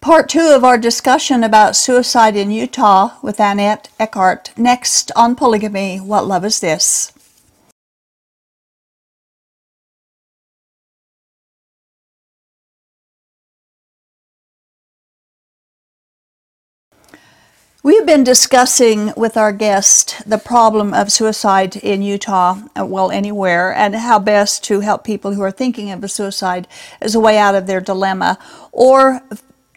Part two of our discussion about suicide in Utah with Annette Eckhart. Next on polygamy, what love is this? We have been discussing with our guest the problem of suicide in Utah, uh, well, anywhere, and how best to help people who are thinking of a suicide as a way out of their dilemma, or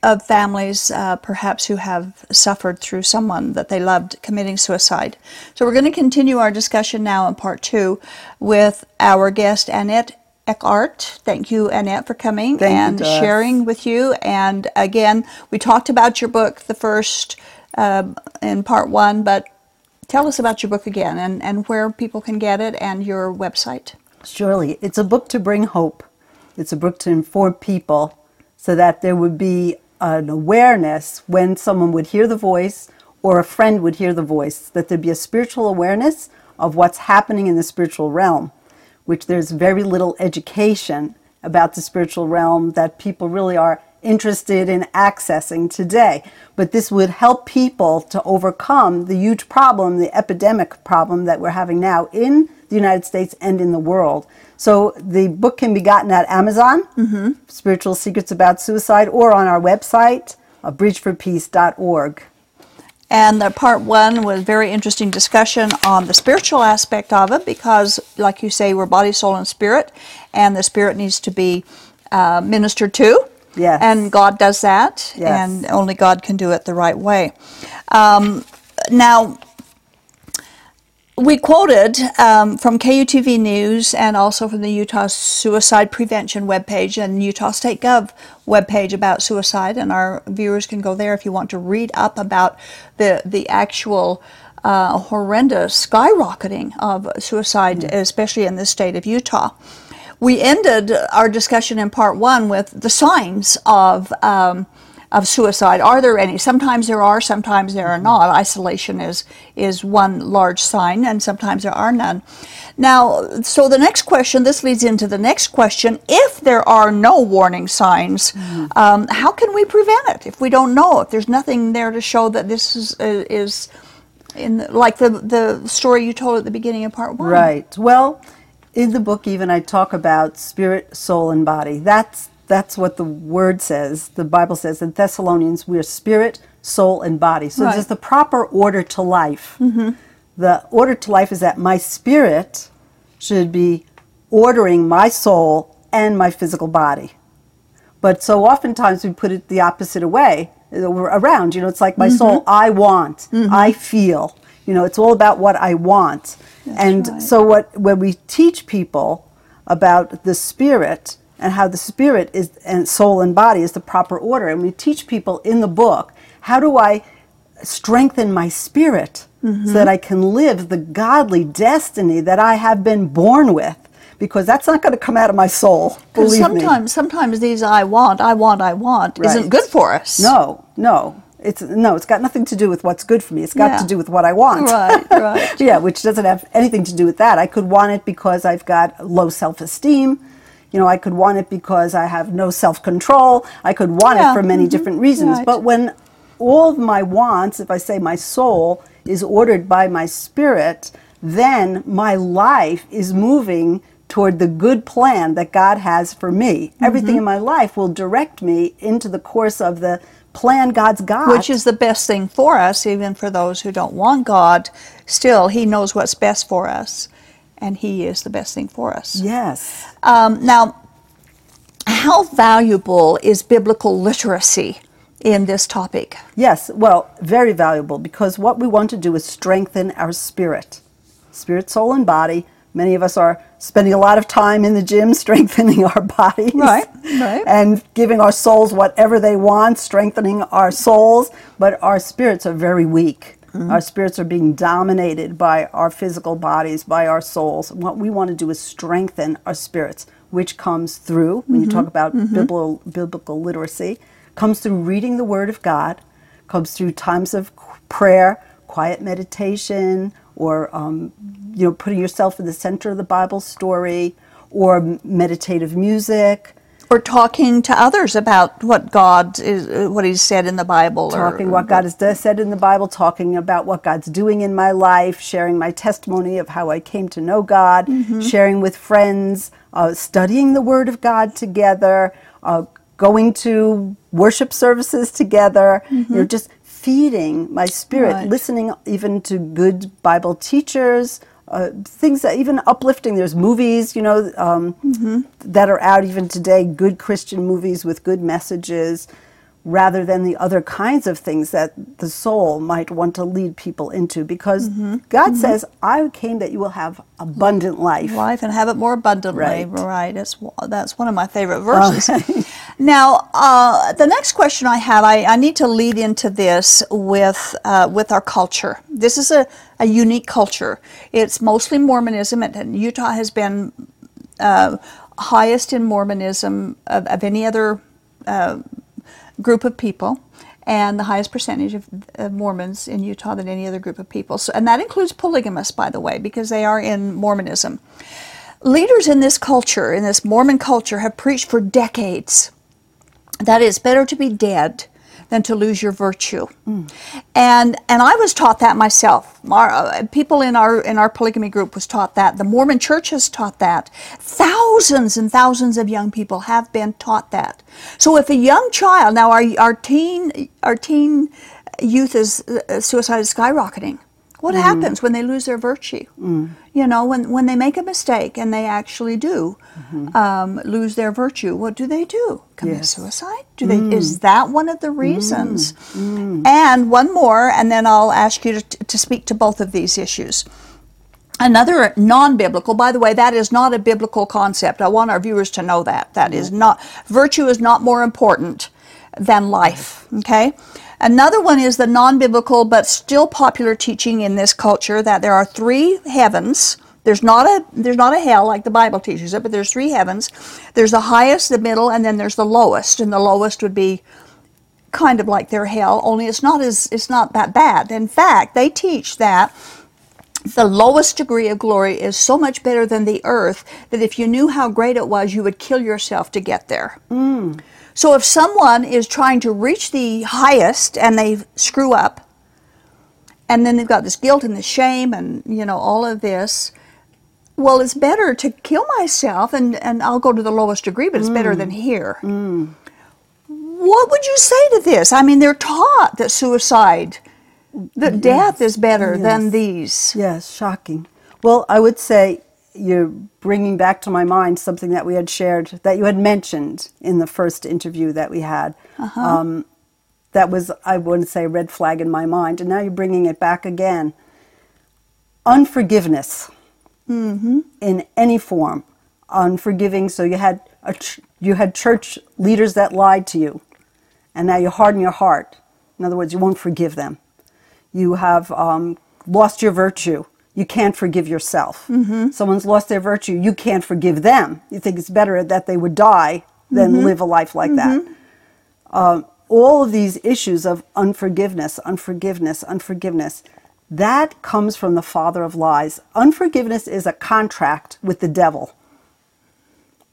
of families uh, perhaps who have suffered through someone that they loved committing suicide. So we're going to continue our discussion now in part two with our guest, Annette Eckhart. Thank you, Annette, for coming Thank and sharing with you. And again, we talked about your book, the first uh, in part one, but tell us about your book again and, and where people can get it and your website. Surely. It's a book to bring hope. It's a book to inform people so that there would be an awareness when someone would hear the voice or a friend would hear the voice, that there'd be a spiritual awareness of what's happening in the spiritual realm, which there's very little education about the spiritual realm that people really are interested in accessing today. But this would help people to overcome the huge problem, the epidemic problem that we're having now in the United States and in the world. So the book can be gotten at Amazon, mm-hmm. Spiritual Secrets About Suicide, or on our website, bridgeforpeace.org. And the part one was very interesting discussion on the spiritual aspect of it because, like you say, we're body, soul, and spirit, and the spirit needs to be uh, ministered to. Yes. And God does that, Yes. and only God can do it the right way. Um, now, we quoted um, from KUTV News and also from the Utah Suicide Prevention webpage and Utah State Gov webpage about suicide, and our viewers can go there if you want to read up about the the actual uh, horrendous skyrocketing of suicide, especially in the state of Utah. We ended our discussion in part one with the signs of. Um, of suicide. Are there any? Sometimes there are, sometimes there are not. Isolation is is one large sign, and sometimes there are none. Now, so the next question. This leads into the next question. If there are no warning signs, um, how can we prevent it? If we don't know, if there's nothing there to show that this is uh, is in the, like the the story you told at the beginning of part one. Right. Well, in the book, even I talk about spirit, soul, and body. That's that's what the word says. The Bible says in Thessalonians, we are spirit, soul, and body. So Right. there's the proper order to life. Mm-hmm. The order to life is that my spirit should be ordering my soul and my physical body. But so oftentimes we put it the opposite way around. You know, it's like my mm-hmm. soul, I want, mm-hmm. I feel. You know, it's all about what I want. and right. so what when we teach people about the spirit and how the spirit is and soul and body is the proper order, and we teach people in the book how do I strengthen my spirit so mm-hmm. that I can live the godly destiny that I have been born with. Because that's not going to come out of my soul. Because Believe me. sometimes, sometimes these "I want, I want, I want" isn't good for us. No, no. It's no, it's got nothing to do with what's good for me. It's got Yeah. to do with what I want. Right, right. yeah, which doesn't have anything to do with that. I could want it because I've got low self-esteem. You know, I could want it because I have no self-control. I could want Yeah, it for many mhm, different reasons. right. But when all of my wants, if I say my soul is ordered by my spirit, then my life is moving toward the good plan that God has for me. Mm-hmm. Everything in my life will direct me into the course of the plan God's got. which is the best thing for us, even for those who don't want God. Still, He knows what's best for us, and He is the best thing for us. yes. Um, now, how valuable is biblical literacy in this topic? Yes, well, very valuable because what we want to do is strengthen our spirit, spirit, soul, and body. Many of us are spending a lot of time in the gym strengthening our bodies. Right, right. And giving our souls whatever they want, strengthening our souls, but our spirits are very weak. Mm-hmm. Our spirits are being dominated by our physical bodies, by our souls. And what we want to do is strengthen our spirits, which comes through, when you Mm-hmm. talk about biblical, biblical literacy, comes through reading the Word of God, comes through times of prayer, quiet meditation, or um, you know putting yourself in the center of the Bible story, or meditative music. or talking to others about what God is, what He's said in the Bible, talking or, what God has said in the Bible, talking about what God's doing in my life, sharing my testimony of how I came to know God, Mm-hmm. sharing with friends, uh, studying the Word of God together, uh, going to worship services together. You know, just feeding my spirit, Mm-hmm. Right. listening even to good Bible teachers. Uh, things that even uplifting. There's movies, you know, um, Mm-hmm. that are out even today. Good Christian movies with good messages rather than the other kinds of things that the soul might want to lead people into because Mm-hmm. God says, I came that you will have abundant life. life and have it more abundantly. Right. Right. That's that's one of my favorite verses. now, uh, the next question I have, I, I need to lead into this with uh, with our culture. This is a, a unique culture. It's mostly Mormonism, and- Utah has been uh, highest in Mormonism of, of any other uh, group of people, and the highest percentage of, of Mormons in Utah than any other group of people. So, and that includes polygamists, by the way, because they are in Mormonism. Leaders in this culture, in this Mormon culture, have preached for decades that it's better to be dead than to lose your virtue. And and I was taught that myself. Our, uh, people in our in our polygamy group was taught that. The Mormon Church has taught that. Thousands and thousands of young people have been taught that. So if a young child now our our teen our teen youth is uh, suicide is skyrocketing. What mm. happens when they lose their virtue? Mm. You know, when, when they make a mistake and they actually do mm-hmm. um, lose their virtue, what do they do? Commit Yes. suicide? Do they? Is mm. that one of the reasons? And one more, and then I'll ask you to, to speak to both of these issues. Another non-biblical, by the way, that is not a biblical concept. I want our viewers to know that. That is not virtue is not more important than life. Okay. Another one is the non-biblical but still popular teaching in this culture that there are three heavens. There's not a there's not a hell like the Bible teaches it, but there's three heavens. There's the highest, the middle, and then there's the lowest. And the lowest would be kind of like their hell, only it's not as it's not that bad. In fact, they teach that the lowest degree of glory is so much better than the earth that if you knew how great it was, you would kill yourself to get there. Mm. So if someone is trying to reach the highest and they screw up, and then they've got this guilt and this shame and you know all of this, well, it's better to kill myself and, and I'll go to the lowest degree, but it's better mm. than here. Mm. What would you say to this? I mean, they're taught that suicide, that death is better than these. Yes, shocking. Well, I would say you're bringing back to my mind something that we had shared, that you had mentioned in the first interview that we had. Um, that was, I wouldn't say, a red flag in my mind, and now you're bringing it back again. Unforgiveness in any form, unforgiving. So you had a ch- you had church leaders that lied to you, and now you harden your heart. In other words, you won't forgive them. You have um, lost your virtue. You can't forgive yourself. Mm-hmm. Someone's lost their virtue. You can't forgive them. You think it's better that they would die than mm-hmm. live a life like that. Um, all of these issues of unforgiveness, unforgiveness, unforgiveness, that comes from the father of lies. Unforgiveness is a contract with the devil.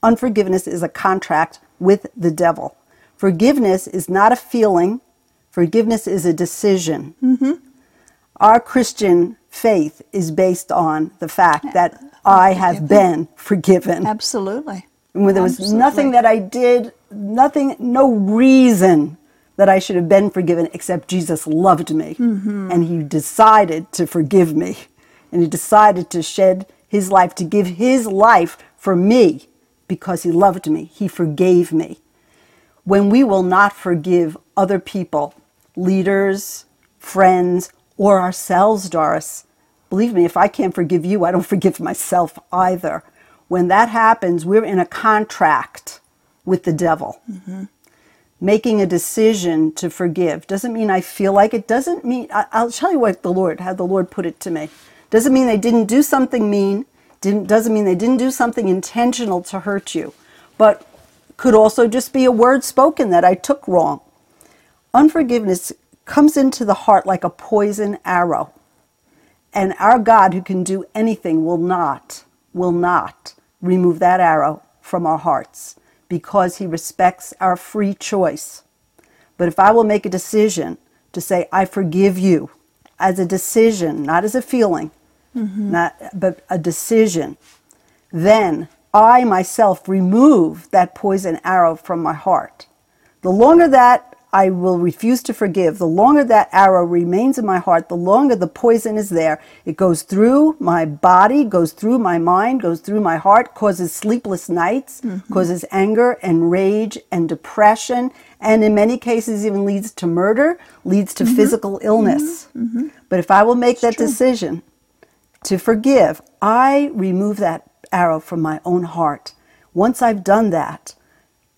Unforgiveness is a contract with the devil. Forgiveness is not a feeling, forgiveness is a decision. Our Christian faith is based on the fact that I have been forgiven. Absolutely. And when there was Absolutely. nothing that I did, nothing, no reason that I should have been forgiven except Jesus loved me. Mm-hmm. And he decided to forgive me. And he decided to shed his life, to give his life for me because he loved me. He forgave me. When we will not forgive other people, leaders, friends, or ourselves, Doris, believe me, if I can't forgive you, I don't forgive myself either. When that happens, we're in a contract with the devil. Mm-hmm. Making a decision to forgive doesn't mean I feel like it. Doesn't mean I, I'll tell you what the Lord, how the Lord put it to me. Doesn't mean they didn't do something mean. Didn't doesn't mean they didn't do something intentional to hurt you, but could also just be a word spoken that I took wrong. Unforgiveness comes into the heart like a poison arrow. And our God, who can do anything, will not, will not remove that arrow from our hearts because he respects our free choice. But if I will make a decision to say, I forgive you, as a decision, not as a feeling, mm-hmm. not, but a decision, then I myself remove that poison arrow from my heart. The longer that I will refuse to forgive, the longer that arrow remains in my heart, the longer the poison is there. It goes through my body, goes through my mind, goes through my heart, causes sleepless nights, mm-hmm. causes anger and rage and depression, and in many cases even leads to murder, leads to mm-hmm. physical illness. Mm-hmm. But if I will make that decision to forgive, I remove that arrow from my own heart. Once I've done that,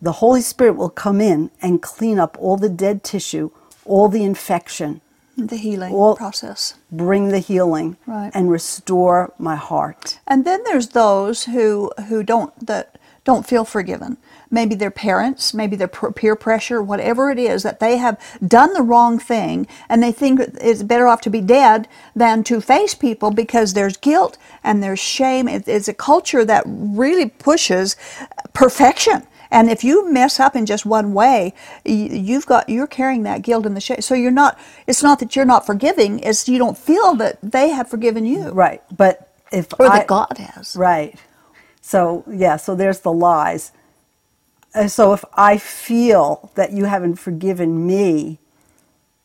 the Holy Spirit will come in and clean up all the dead tissue, all the infection, The healing Well- process. bring the healing, Right. and restore my heart. And then there's those who who don't that don't feel forgiven. Maybe their parents, maybe their peer pressure, whatever it is that they have done the wrong thing, and they think it's better off to be dead than to face people because there's guilt and there's shame. It, it's a culture that really pushes perfection. And if you mess up in just one way, you've got you're carrying that guilt and the shame. So you're not. It's not that you're not forgiving. It's you don't feel that they have forgiven you, Right. But if or I, that God has. Right. So, yeah, so there's the lies. Uh, so if I feel that you haven't forgiven me,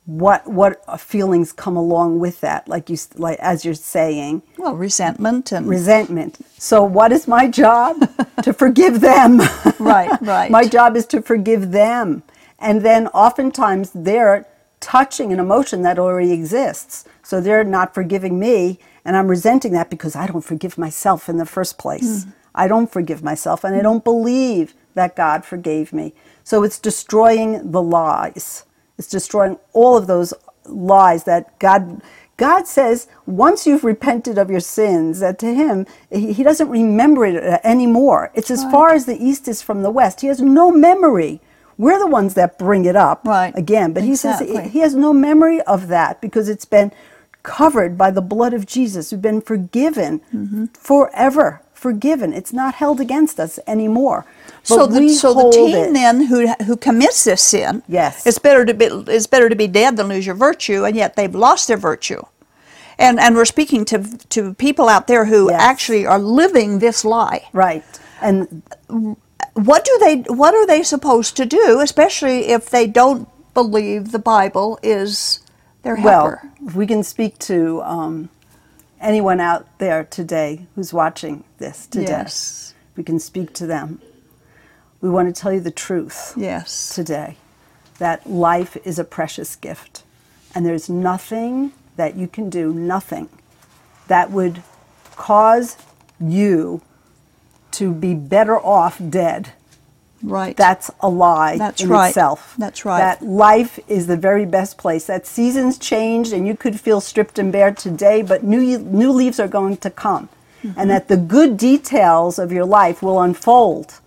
what what feelings come along with that like you like as you're saying. Well, resentment and resentment. So what is my job? To forgive them. Right, right. my job is to forgive them. And then oftentimes they're touching an emotion that already exists. So they're not forgiving me and i'm resenting that because i don't forgive myself in the first place. Mm. I don't forgive myself and i mm. don't believe that god forgave me. So it's destroying the lies it's destroying all of those lies that god God says once you've repented of your sins, that to Him, He He doesn't remember it anymore. It's as far as the east is from the west. He has no memory. We're the ones that bring it up Right. again. But He says He has no memory of that because it's been covered by the blood of Jesus. We've been forgiven Mm-hmm. forever. Forgiven. It's not held against us anymore. But so the so the teen it. then who who commits this sin, Yes. it's better to be it's better to be dead than lose your virtue, and yet they've lost their virtue. And and we're speaking to to people out there who Yes. actually are living this lie. Right. And What do they what are they supposed to do, especially if they don't believe the Bible is their helper? Well, if we can speak to um, anyone out there today who's watching this today, Yes. we can speak to them. We want to tell you the truth yes. today that life is a precious gift. And there's nothing that you can do, nothing that would cause you to be better off dead. Right. That's a lie That's in right. itself. That's right. That life is the very best place. That seasons change and you could feel stripped and bare today, but new new leaves are going to come. Mm-hmm. And that the good details of your life will unfold.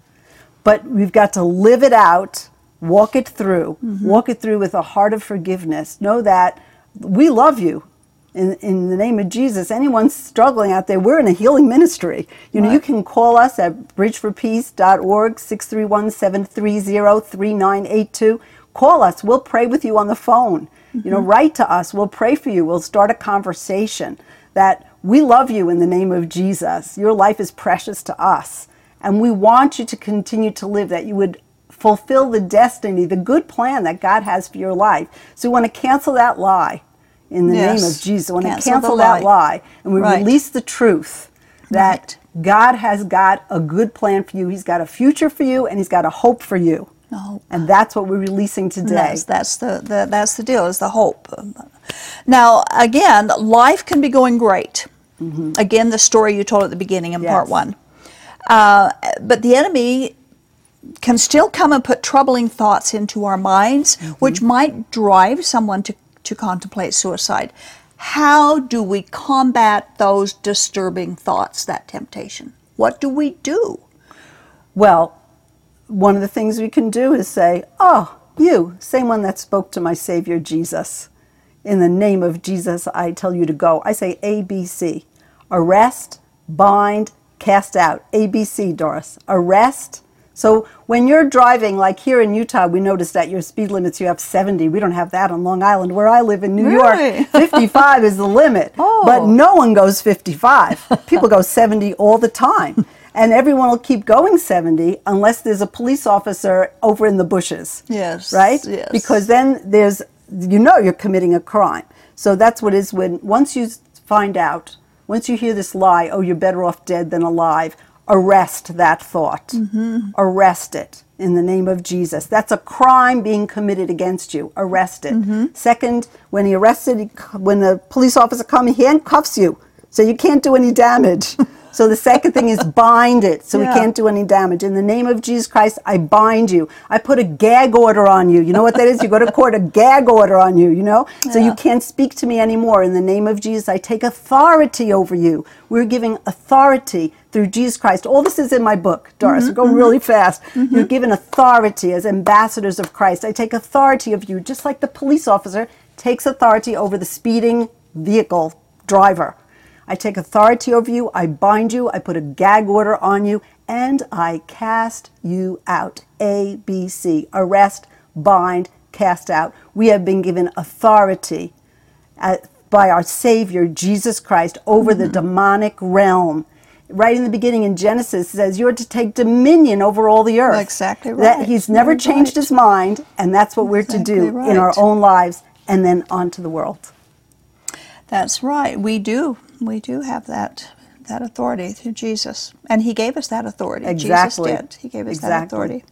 But we've got to live it out, walk it through, Mm-hmm. walk it through with a heart of forgiveness. Know that we love you. In, in the name of Jesus, anyone struggling out there, we're in a healing ministry. You know, you can call us at bridgeforpeace.org, 631-730-3982. Call us. We'll pray with you on the phone. You know, mm-hmm. write to us. We'll pray for you. We'll start a conversation that we love you in the name of Jesus. Your life is precious to us. And we want you to continue to live, that you would fulfill the destiny, the good plan that God has for your life. So we want to cancel that lie in the name of Jesus. We want to Cancel cancel that lie. lie. And we Right. release the truth that God has got a good plan for you. He's got a future for you and he's got a hope for you. Hope. And that's what we're releasing today. That's, that's the, the that's the deal is the hope. Now again, life can be going great. Again, the story you told at the beginning in part one. Uh, but the enemy can still come and put troubling thoughts into our minds, which might drive someone to, to contemplate suicide. How do we combat those disturbing thoughts, that temptation? What do we do? Well, one of the things we can do is say, Oh, you, same one that spoke to my Savior Jesus. In the name of Jesus, I tell you to go. I say ABC arrest, bind, cast out. ABC, Doris. Arrest, So when you're driving, like here in Utah, we noticed that your speed limits you have 70. We don't have that on Long Island, where I live in New Really? York. 55 is the limit, Oh. but no one goes 55. People go 70 all the time, and everyone will keep going 70 unless there's a police officer over in the bushes. Yes, right? yes. Because then there's you know you're committing a crime. So that's what it is when once you find out, once you hear this lie, oh, you're better off dead than alive. Arrest that thought. Mm-hmm. Arrest it in the name of Jesus. That's a crime being committed against you. Arrest it. Mm-hmm. Second, when he arrested, he, when the police officer comes, he handcuffs you, so you can't do any damage. so the second thing is bind it, so Yeah. we can't do any damage. In the name of Jesus Christ, I bind you. I put a gag order on you. You know what that is? You go to court, a gag order on you, you know? So Yeah. you can't speak to me anymore. In the name of Jesus, I take authority over you. We're giving authority through Jesus Christ. All this is in my book, Doris. We're going mm-hmm. really fast. Mm-hmm. You're given authority as ambassadors of Christ. I take authority of you, just like the police officer takes authority over the speeding vehicle driver. I take authority over you, I bind you, I put a gag order on you, and I cast you out. A, B, C. Arrest, bind, cast out. We have been given authority uh, by our Savior, Jesus Christ, over the demonic realm. Right in the beginning in Genesis, it says you're to take dominion over all the earth. Exactly That right. he's never changed right. his mind, and that's what we're to do Exactly in our own lives and then onto the world. That's right. We do. We do have that that authority through Jesus, and He gave us that authority. Exactly. Jesus did. He gave us that authority.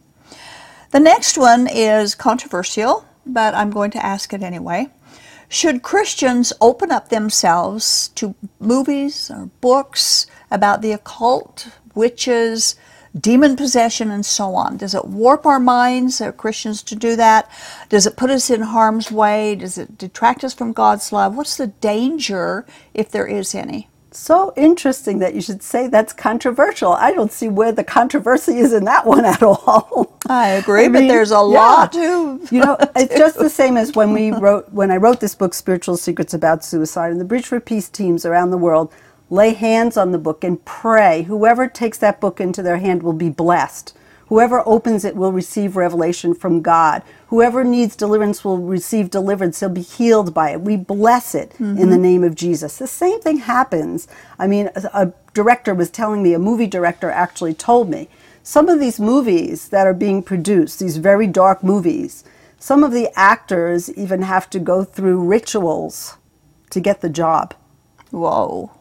The next one is controversial, but I'm going to ask it anyway. Should Christians open up themselves to movies or books about the occult, witches, demon possession, and so on? Does it warp our minds, are Christians, to do that? Does it put us in harm's way? Does it detract us from God's love? What's the danger, if there is any? So interesting that you should say that's controversial. I don't see where the controversy is in that one at all. I agree, but there's a lot to- You know, it's just the same as when we wrote when I wrote this book, Spiritual Secrets About Suicide, and the Bridge for Peace teams around the world lay hands on the book and pray. Whoever takes that book into their hand will be blessed. Whoever opens it will receive revelation from God. Whoever needs deliverance will receive deliverance. He'll be healed by it. We bless it in the mm-hmm. name of Jesus. The same thing happens. I mean, a, a director was telling me, a movie director actually told me, some of these movies that are being produced, these very dark movies, some of the actors even have to go through rituals to get the job Whoa.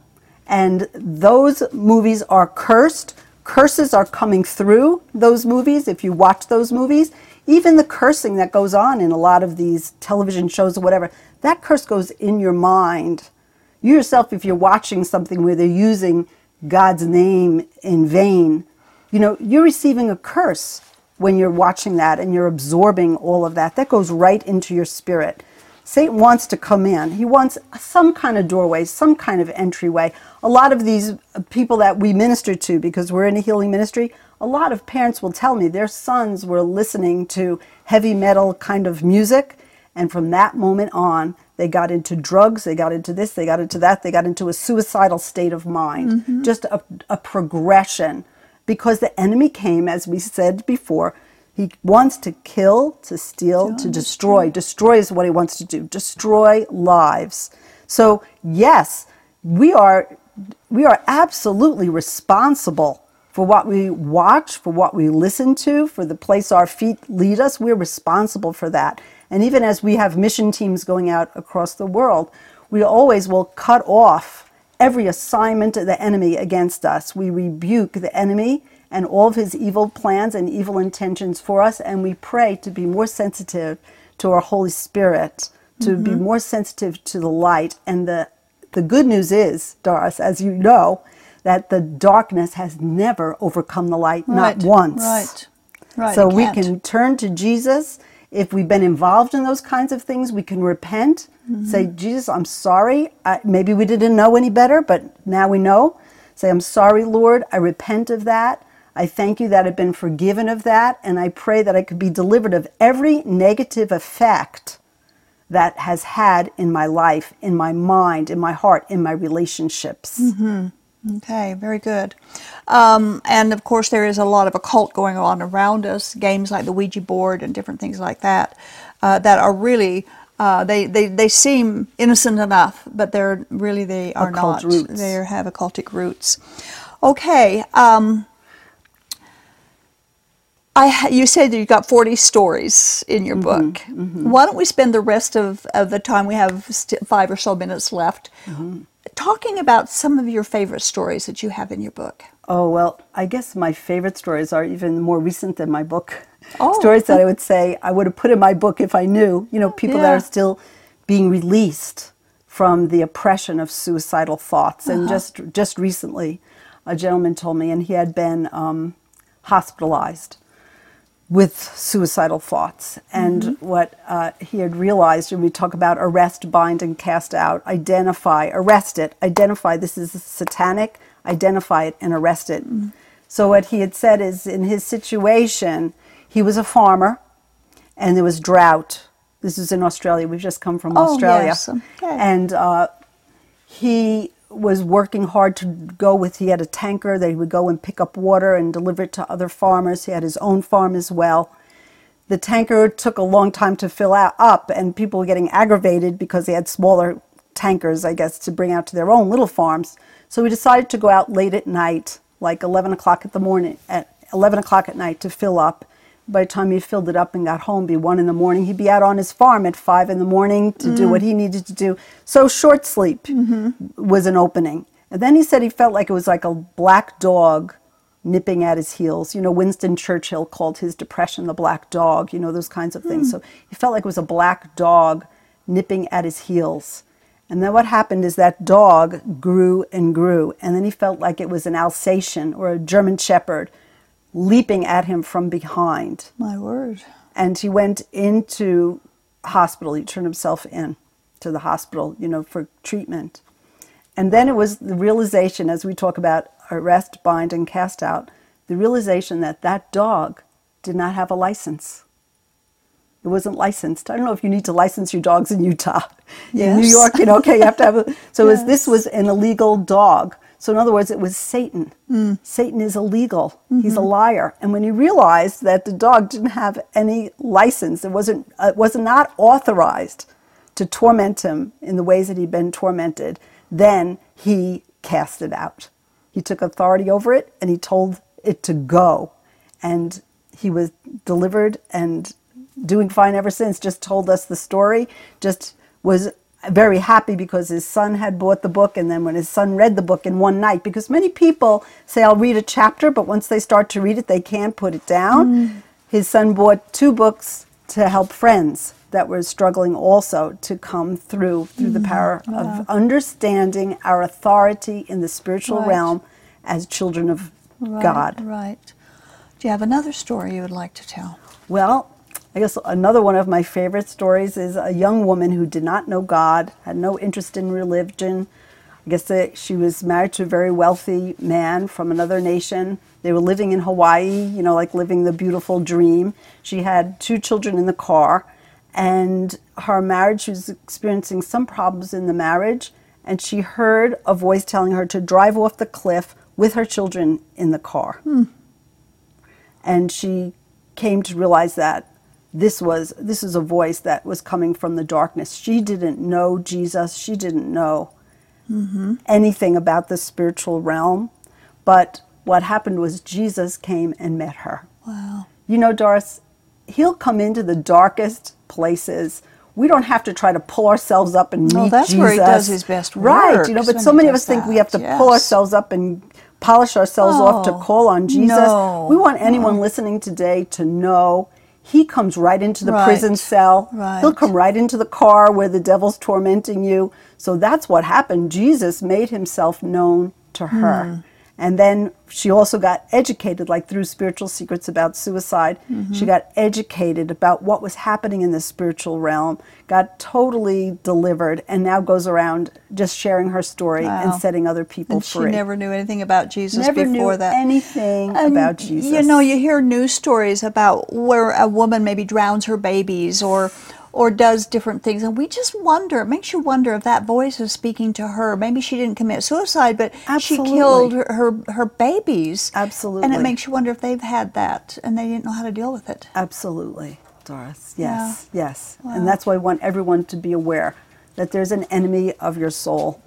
And those movies are cursed. Curses are coming through those movies. If you watch those movies, even the cursing that goes on in a lot of these television shows or whatever, that curse goes in your mind. You yourself, if you're watching something where they're using God's name in vain, you know, you're receiving a curse when you're watching that and you're absorbing all of that. That goes right into your spirit. Satan wants to come in. He wants some kind of doorway, some kind of entryway. A lot of these people that we minister to, because we're in a healing ministry, a lot of parents will tell me their sons were listening to heavy metal kind of music. And from that moment on, they got into drugs, they got into this, they got into that, they got into a suicidal state of mind. Mm-hmm. Just a, a progression. Because the enemy came, as we said before, he wants to kill, to steal, to destroy. Destroy is what he wants to do. Destroy lives. So yes, we are we are absolutely responsible for what we watch, for what we listen to, for the place our feet lead us. We're responsible for that. And even as we have mission teams going out across the world, we always will cut off every assignment of the enemy against us. We rebuke the enemy and all of his evil plans and evil intentions for us, and we pray to be more sensitive to our Holy Spirit, to be more sensitive to the light. And the, the good news is, Doris, as you know, that the darkness has never overcome the light, Right. not once. Right. Right. So we can turn to Jesus. If we've been involved in those kinds of things, we can repent, Mm-hmm. say, Jesus, I'm sorry. I, maybe we didn't know any better, but now we know. Say, I'm sorry, Lord. I repent of that. I thank you that I've been forgiven of that. And I pray that I could be delivered of every negative effect that has had in my life, in my mind, in my heart, in my relationships. Mm-hmm. Okay, very good. Um, and of course, there is a lot of occult going on around us, games like the Ouija board and different things like that, uh, that are really. Uh, they, they, they seem innocent enough, but they're really they are Occult not. roots. They have occultic roots. Okay, um, I you said that you've got forty stories in your book. Why don't we spend the rest of, of the time we have st- five or so minutes left talking about some of your favorite stories that you have in your book? Oh, well, I guess my favorite stories are even more recent than my book. Oh. Stories that I would say I would have put in my book if I knew, you know, people that are still being released from the oppression of suicidal thoughts. Uh-huh. And just just recently, a gentleman told me, and he had been um, hospitalized with suicidal thoughts. And Mm-hmm. what uh, he had realized, when we talk about arrest, bind, and cast out, identify, arrest it, identify this is satanic, identify it, and arrest it. Mm-hmm. So, what he had said is in his situation, he was a farmer and there was drought. This is in Australia. We've just come from Oh, Australia. yes, okay. And uh, he was working hard to go with he had a tanker that he would go and pick up water and deliver it to other farmers. He had his own farm as well. The tanker took a long time to fill out up and people were getting aggravated because they had smaller tankers i guess to bring out to their own little farms. So we decided to go out late at night like 11 o'clock at the morning at 11 o'clock at night to fill up by the time he filled it up and got home, be one in the morning. He'd be out on his farm at five in the morning to do what he needed to do. So short sleep was an opening. And then he said he felt like it was like a black dog nipping at his heels. You know, Winston Churchill called his depression the black dog, you know, those kinds of things. Hmm. So he felt like it was a black dog nipping at his heels. And then what happened is that dog grew and grew. And then he felt like it was an Alsatian or a German Shepherd leaping at him from behind. My word. And he went into hospital. He turned himself in to the hospital, you know, for treatment. And then it was the realization, as we talk about arrest, bind, and cast out, the realization that that dog did not have a license. It wasn't licensed. I don't know if you need to license your dogs in Utah. In New York, you know, okay, you have to have a. So it was, this was an illegal dog. So in other words, it was Satan. Mm. Satan is illegal. He's Mm-hmm. a liar. And when he realized that the dog didn't have any license, it wasn't, uh, was not authorized to torment him in the ways that he'd been tormented, then he cast it out. He took authority over it and he told it to go. And he was delivered and doing fine ever since. Just told us the story, just was very happy because his son had bought the book. And then when his son read the book in one night, because many people say, I'll read a chapter, but once they start to read it, they can't put it down. Mm. His son bought two books to help friends that were struggling also to come through through the mm. power of understanding our authority in the spiritual Right. realm as children of Right, God. Right. Do you have another story you would like to tell? Well, I guess another one of my favorite stories is a young woman who did not know God, had no interest in religion. I guess that she was married to a very wealthy man from another nation. They were living in Hawaii, you know, like living the beautiful dream. She had two children in the car, and her marriage, she was experiencing some problems in the marriage, and she heard a voice telling her to drive off the cliff with her children in the car hmm. and she came to realize that this was this is a voice that was coming from the darkness she didn't know jesus she didn't know mm-hmm. anything about the spiritual realm but what happened was jesus came and met her Wow. you know doris he'll come into the darkest places we don't have to try to pull ourselves up and meet Oh, that's Jesus. where he does his best work. Right, you know, but so many of us think we have to pull ourselves up and polish ourselves off to Oh, call on Jesus. no. We want anyone listening today to know he comes right into the Right, prison cell. right. He'll come right into the car where the devil's tormenting you. So that's what happened. Jesus made himself known to her. Hmm. And then she also got educated, like through spiritual secrets about suicide. Mm-hmm. She got educated about what was happening in the spiritual realm, got totally delivered, and now goes around just sharing her story and setting other people And she never knew anything about Jesus Never before knew that. anything And, about Jesus. You know, you hear news stories about where a woman maybe drowns her babies or or does different things. And we just wonder, it makes you wonder if that voice is speaking to her. Maybe she didn't commit suicide, but Absolutely. she killed her, her, her babies. Absolutely. And it makes you wonder if they've had that and they didn't know how to deal with it. Absolutely, Doris. Yeah. Yes, yes. Wow. And that's why I want everyone to be aware that there's an enemy of your soul.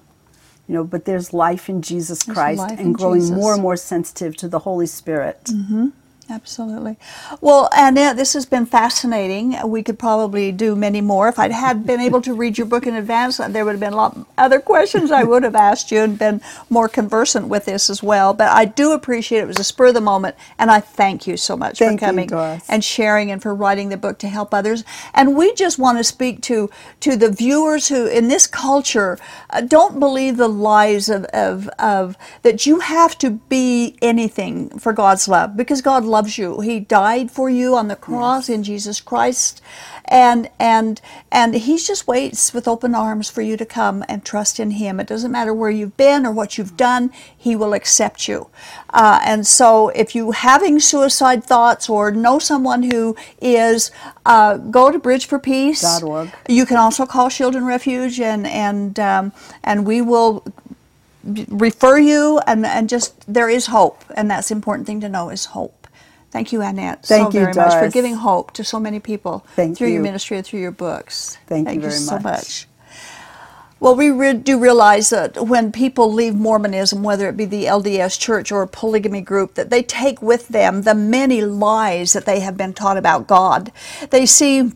You know, but there's life in Jesus There's Christ and growing Jesus. more and more sensitive to the Holy Spirit. Mm-hmm. Absolutely. Well, Annette, this has been fascinating. We could probably do many more. If I'd had been able to read your book in advance, there would have been a lot other questions I would have asked you and been more conversant with this as well. But I do appreciate it. It was a spur of the moment, and I thank you so much Thank for coming and sharing and for writing the book to help others. And we just want to speak to to the viewers who, in this culture, uh, don't believe the lies of, of of that you have to be anything for God's love because God loves you. He died for you on the cross in Jesus Christ, and and and He just waits with open arms for you to come and trust in Him. It doesn't matter where you've been or what you've done; He will accept you. Uh, and so, if you having suicide thoughts or know someone who is, uh, go to Bridge for Peace. You can also call Children Refuge, and and um, and we will refer you and, and just there is hope and that's the important thing to know is hope thank you annette Thank so you, very much for giving hope to so many people Thank through your ministry and through your books Thank you very so much. much well, we re- do realize that when people leave Mormonism, whether it be the LDS Church or a polygamy group, that they take with them the many lies that they have been taught about God. They see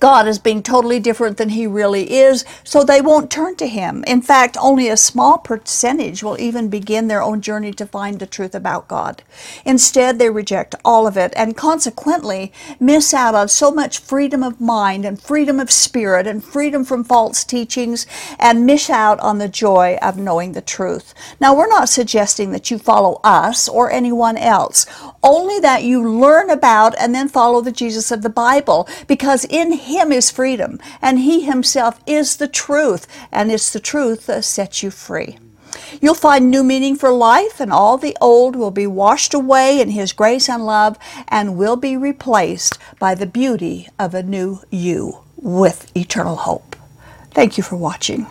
God as being totally different than He really is, so they won't turn to Him. In fact, only a small percentage will even begin their own journey to find the truth about God. Instead, they reject all of it and consequently miss out on so much freedom of mind and freedom of spirit and freedom from false teachings and miss out on the joy of knowing the truth. Now, we're not suggesting that you follow us or anyone else, only that you learn about and then follow the Jesus of the Bible because in him is freedom, and He Himself is the truth, and it's the truth that sets you free. You'll find new meaning for life, and all the old will be washed away in His grace and love, and will be replaced by the beauty of a new you with eternal hope. Thank you for watching.